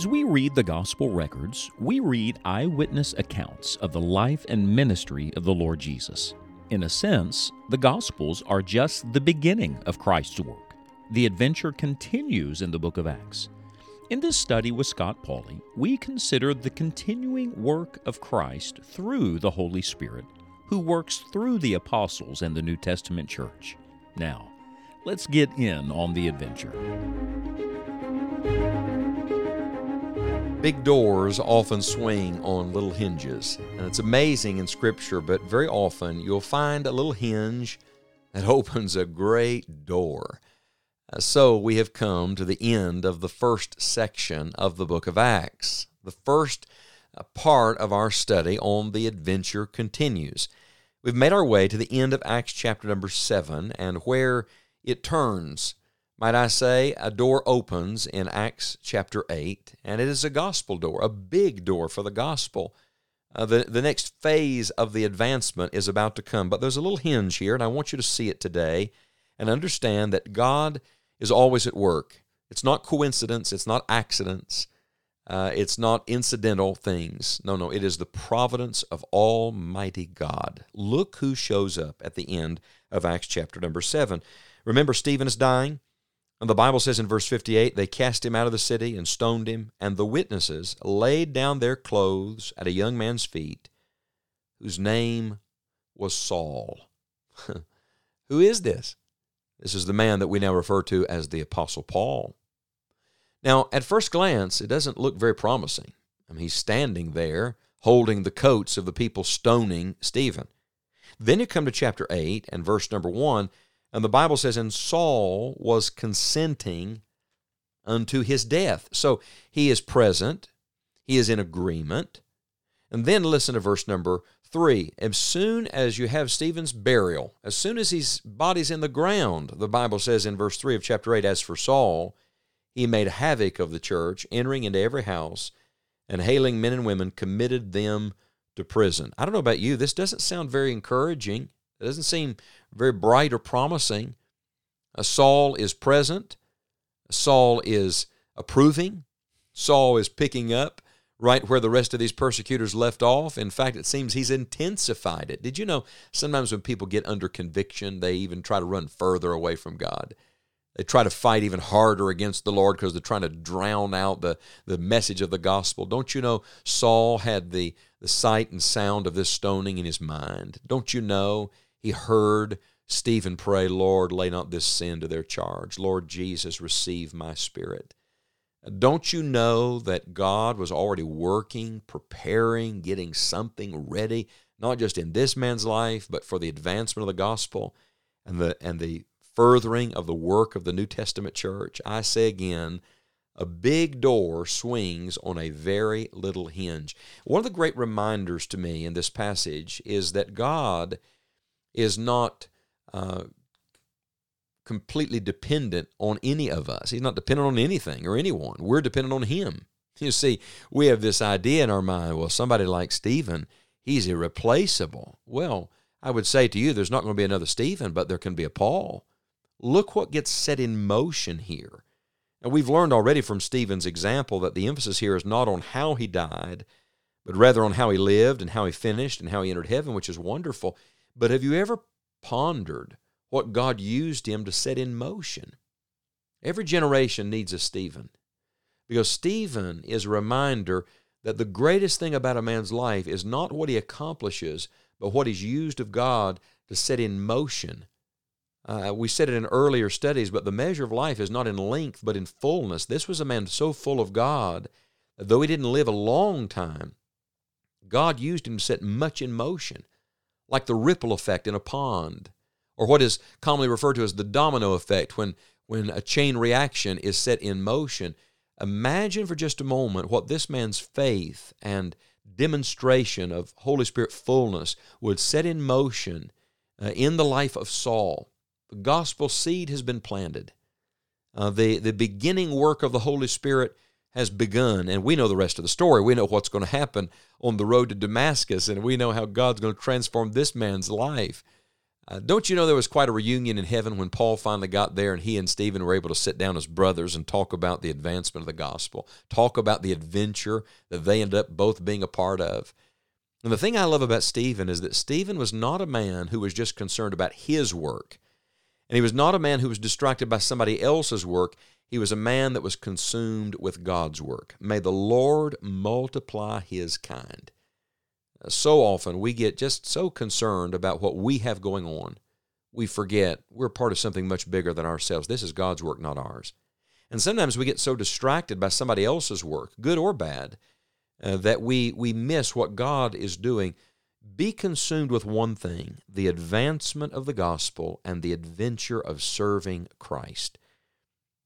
As we read the gospel records, we read eyewitness accounts of the life and ministry of the Lord Jesus. In a sense, the gospels are just the beginning of Christ's work. The adventure continues in the book of Acts. In this study with Scott Pauley, we consider the continuing work of Christ through the Holy Spirit, who works through the apostles and the New Testament church. Now, let's get in on the adventure. Big doors often swing on little hinges. And it's amazing in Scripture, but very often you'll find a little hinge that opens a great door. Uh, so we have come to the end of the first section of the book of Acts. The first uh, part of our study on the adventure continues. We've made our way to the end of Acts chapter number 7 and where it turns might I say, a door opens in Acts chapter 8, and it is a gospel door, a big door for the gospel. Uh, the, the next phase of the advancement is about to come, but there's a little hinge here, and I want you to see it today and understand that God is always at work. It's not coincidence, it's not accidents, uh, it's not incidental things. No, no, it is the providence of Almighty God. Look who shows up at the end of Acts chapter number 7. Remember, Stephen is dying. And the Bible says in verse 58 they cast him out of the city and stoned him, and the witnesses laid down their clothes at a young man's feet, whose name was Saul. Who is this? This is the man that we now refer to as the Apostle Paul. Now, at first glance, it doesn't look very promising. I mean, he's standing there holding the coats of the people stoning Stephen. Then you come to chapter 8 and verse number 1, and the Bible says, and Saul was consenting unto his death. So he is present, he is in agreement. And then listen to verse number three. As soon as you have Stephen's burial, as soon as his body's in the ground, the Bible says in verse three of chapter eight, as for Saul, he made havoc of the church, entering into every house and hailing men and women, committed them to prison. I don't know about you, this doesn't sound very encouraging. It doesn't seem very bright or promising. Uh, Saul is present. Saul is approving. Saul is picking up right where the rest of these persecutors left off. In fact, it seems he's intensified it. Did you know sometimes when people get under conviction, they even try to run further away from God? They try to fight even harder against the Lord because they're trying to drown out the, the message of the gospel. Don't you know Saul had the, the sight and sound of this stoning in his mind? Don't you know he heard Stephen pray, Lord, lay not this sin to their charge. Lord Jesus, receive my spirit. Don't you know that God was already working, preparing, getting something ready, not just in this man's life, but for the advancement of the gospel and the, and the furthering of the work of the New Testament church? I say again, a big door swings on a very little hinge. One of the great reminders to me in this passage is that God is not uh, completely dependent on any of us. He's not dependent on anything or anyone. We're dependent on Him. You see, we have this idea in our mind well, somebody like Stephen, he's irreplaceable. Well, I would say to you, there's not going to be another Stephen, but there can be a Paul. Look what gets set in motion here. And we've learned already from Stephen's example that the emphasis here is not on how he died, but rather on how he lived and how he finished and how he entered heaven, which is wonderful. But have you ever pondered what God used him to set in motion? Every generation needs a Stephen because Stephen is a reminder that the greatest thing about a man's life is not what he accomplishes, but what he's used of God to set in motion. Uh, we said it in earlier studies, but the measure of life is not in length, but in fullness. This was a man so full of God, though he didn't live a long time, God used him to set much in motion like the ripple effect in a pond, or what is commonly referred to as the domino effect when, when a chain reaction is set in motion. Imagine for just a moment what this man's faith and demonstration of Holy Spirit fullness would set in motion uh, in the life of Saul. The gospel seed has been planted. Uh, the, the beginning work of the Holy Spirit has begun. And we know the rest of the story. We know what's going to happen on the road to Damascus, and we know how God's going to transform this man's life. Uh, don't you know there was quite a reunion in heaven when Paul finally got there and he and Stephen were able to sit down as brothers and talk about the advancement of the gospel, talk about the adventure that they ended up both being a part of. And the thing I love about Stephen is that Stephen was not a man who was just concerned about his work. And he was not a man who was distracted by somebody else's work. He was a man that was consumed with God's work. May the Lord multiply his kind. So often we get just so concerned about what we have going on, we forget we're part of something much bigger than ourselves. This is God's work, not ours. And sometimes we get so distracted by somebody else's work, good or bad, uh, that we, we miss what God is doing. Be consumed with one thing the advancement of the gospel and the adventure of serving Christ.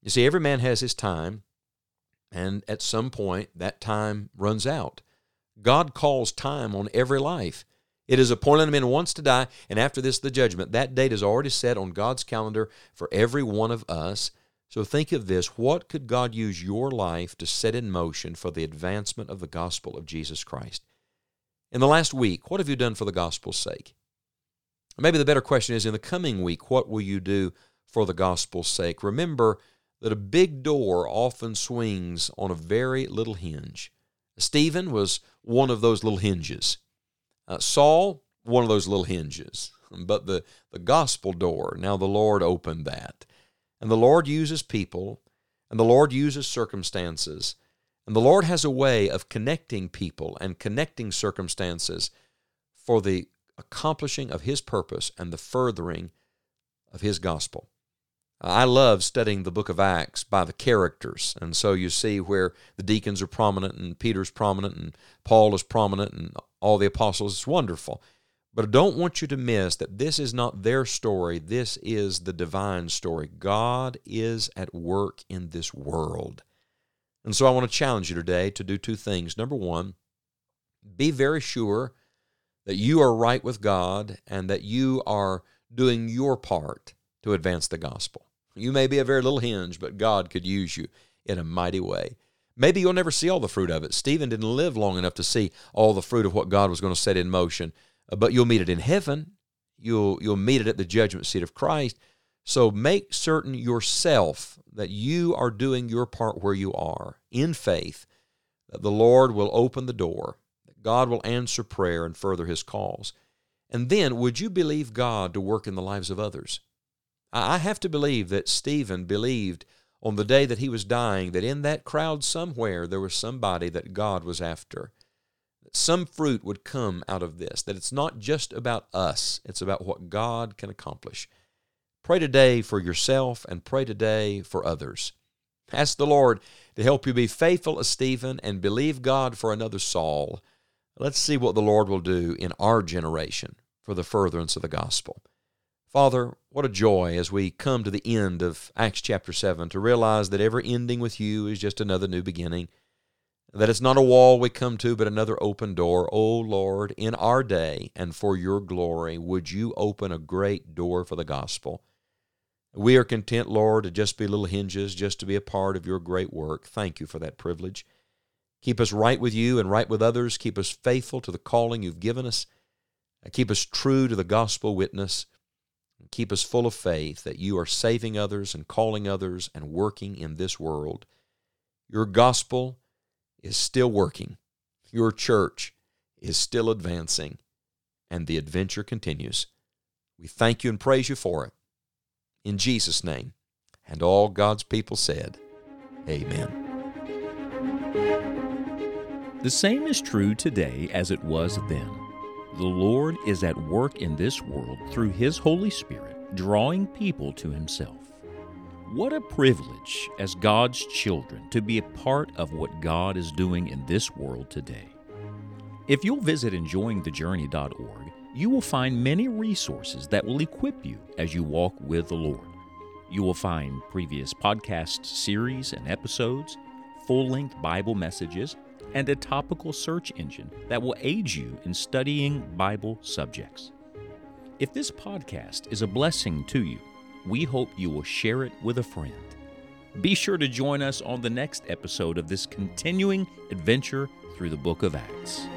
You see, every man has his time, and at some point that time runs out. God calls time on every life. It is appointed a man once to die, and after this, the judgment. That date is already set on God's calendar for every one of us. So think of this what could God use your life to set in motion for the advancement of the gospel of Jesus Christ? In the last week, what have you done for the gospel's sake? Maybe the better question is in the coming week, what will you do for the gospel's sake? Remember that a big door often swings on a very little hinge. Stephen was one of those little hinges. Uh, Saul, one of those little hinges. But the, the gospel door, now the Lord opened that. And the Lord uses people, and the Lord uses circumstances, and the Lord has a way of connecting people and connecting circumstances for the accomplishing of His purpose and the furthering of His gospel. I love studying the book of Acts by the characters. And so you see where the deacons are prominent and Peter's prominent and Paul is prominent and all the apostles. It's wonderful. But I don't want you to miss that this is not their story, this is the divine story. God is at work in this world. And so I want to challenge you today to do two things. Number one, be very sure that you are right with God and that you are doing your part to advance the gospel. You may be a very little hinge, but God could use you in a mighty way. Maybe you'll never see all the fruit of it. Stephen didn't live long enough to see all the fruit of what God was going to set in motion, but you'll meet it in heaven. You'll, you'll meet it at the judgment seat of Christ. So make certain yourself that you are doing your part where you are in faith, that the Lord will open the door, that God will answer prayer and further his calls. And then, would you believe God to work in the lives of others? I have to believe that Stephen believed on the day that he was dying that in that crowd somewhere there was somebody that God was after. That some fruit would come out of this, that it's not just about us, it's about what God can accomplish. Pray today for yourself and pray today for others. Ask the Lord to help you be faithful as Stephen and believe God for another Saul. Let's see what the Lord will do in our generation for the furtherance of the gospel. Father, what a joy as we come to the end of Acts chapter 7 to realize that every ending with you is just another new beginning, that it's not a wall we come to, but another open door. Oh Lord, in our day and for your glory, would you open a great door for the gospel? We are content, Lord, to just be little hinges, just to be a part of your great work. Thank you for that privilege. Keep us right with you and right with others. Keep us faithful to the calling you've given us. Keep us true to the gospel witness. Keep us full of faith that you are saving others and calling others and working in this world. Your gospel is still working. Your church is still advancing, and the adventure continues. We thank you and praise you for it. In Jesus' name. And all God's people said, Amen. The same is true today as it was then. The Lord is at work in this world through His Holy Spirit, drawing people to Himself. What a privilege as God's children to be a part of what God is doing in this world today. If you'll visit enjoyingthejourney.org, you will find many resources that will equip you as you walk with the Lord. You will find previous podcast series and episodes, full length Bible messages, and a topical search engine that will aid you in studying Bible subjects. If this podcast is a blessing to you, we hope you will share it with a friend. Be sure to join us on the next episode of this continuing adventure through the book of Acts.